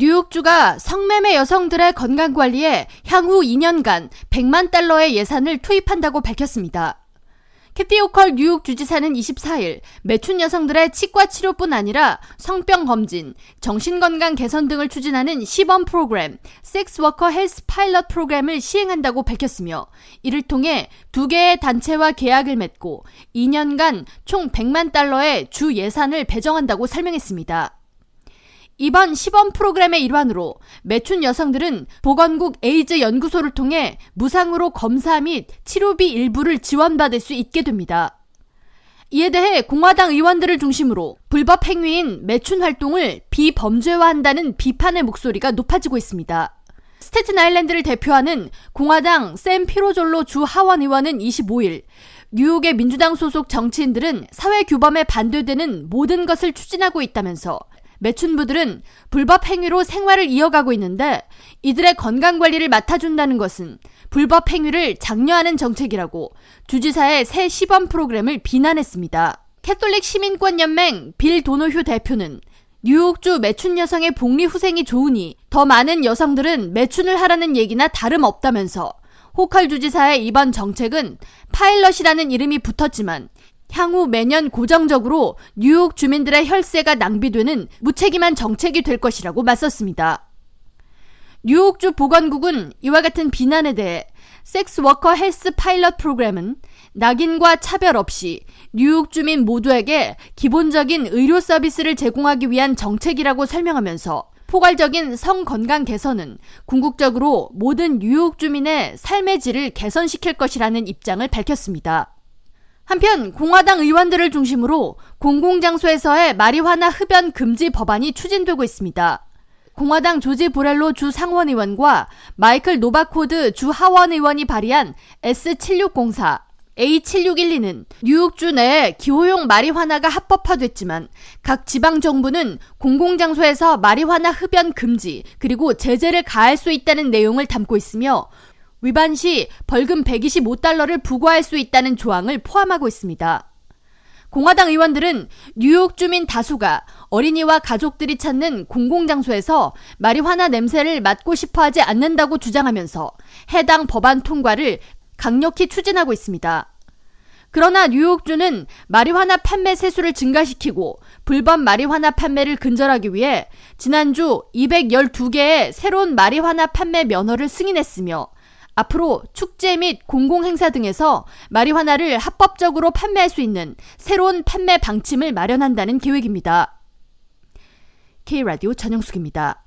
뉴욕주가 성매매 여성들의 건강 관리에 향후 2년간 100만 달러의 예산을 투입한다고 밝혔습니다. 캐티 호컬 뉴욕 주지사는 24일 매춘 여성들의 치과 치료뿐 아니라 성병 검진, 정신건강 개선 등을 추진하는 시범 프로그램 섹스워커 헬스 파일럿 프로그램을 시행한다고 밝혔으며 이를 통해 두 개의 단체와 계약을 맺고 2년간 총 100만 달러의 주 예산을 배정한다고 설명했습니다. 이번 시범 프로그램의 일환으로 매춘 여성들은 보건국 에이즈 연구소를 통해 무상으로 검사 및 치료비 일부를 지원받을 수 있게 됩니다. 이에 대해 공화당 의원들을 중심으로 불법 행위인 매춘 활동을 비범죄화한다는 비판의 목소리가 높아지고 있습니다. 스테튼 아일랜드를 대표하는 공화당 샘 피로졸로 주 하원 의원은 25일 뉴욕의 민주당 소속 정치인들은 사회 규범에 반대되는 모든 것을 추진하고 있다면서 매춘부들은 불법 행위로 생활을 이어가고 있는데 이들의 건강 관리를 맡아준다는 것은 불법 행위를 장려하는 정책이라고 주지사의 새 시범 프로그램을 비난했습니다. 캐톨릭 시민권 연맹 빌 도노휴 대표는 뉴욕주 매춘 여성의 복리 후생이 좋으니 더 많은 여성들은 매춘을 하라는 얘기나 다름없다면서 호컬 주지사의 이번 정책은 파일럿이라는 이름이 붙었지만 향후 매년 고정적으로 뉴욕 주민들의 혈세가 낭비되는 무책임한 정책이 될 것이라고 맞섰습니다. 뉴욕주 보건국은 이와 같은 비난에 대해 섹스워커 헬스 파일럿 프로그램은 낙인과 차별 없이 뉴욕 주민 모두에게 기본적인 의료 서비스를 제공하기 위한 정책이라고 설명하면서 포괄적인 성 건강 개선은 궁극적으로 모든 뉴욕 주민의 삶의 질을 개선시킬 것이라는 입장을 밝혔습니다. 한편 공화당 의원들을 중심으로 공공장소에서의 마리화나 흡연 금지 법안이 추진되고 있습니다. 공화당 조지 보렐로 주 상원 의원과 마이클 노바코드 주 하원 의원이 발의한 S7604 A7612는 뉴욕주 내 기호용 마리화나가 합법화됐지만 각 지방 정부는 공공장소에서 마리화나 흡연 금지 그리고 제재를 가할 수 있다는 내용을 담고 있으며 위반 시 벌금 125달러를 부과할 수 있다는 조항을 포함하고 있습니다. 공화당 의원들은 뉴욕 주민 다수가 어린이와 가족들이 찾는 공공장소에서 마리화나 냄새를 맡고 싶어 하지 않는다고 주장하면서 해당 법안 통과를 강력히 추진하고 있습니다. 그러나 뉴욕주는 마리화나 판매 세수를 증가시키고 불법 마리화나 판매를 근절하기 위해 지난주 212개의 새로운 마리화나 판매 면허를 승인했으며 앞으로 축제 및 공공행사 등에서 마리화나를 합법적으로 판매할 수 있는 새로운 판매 방침을 마련한다는 계획입니다. K라디오 전영숙입니다.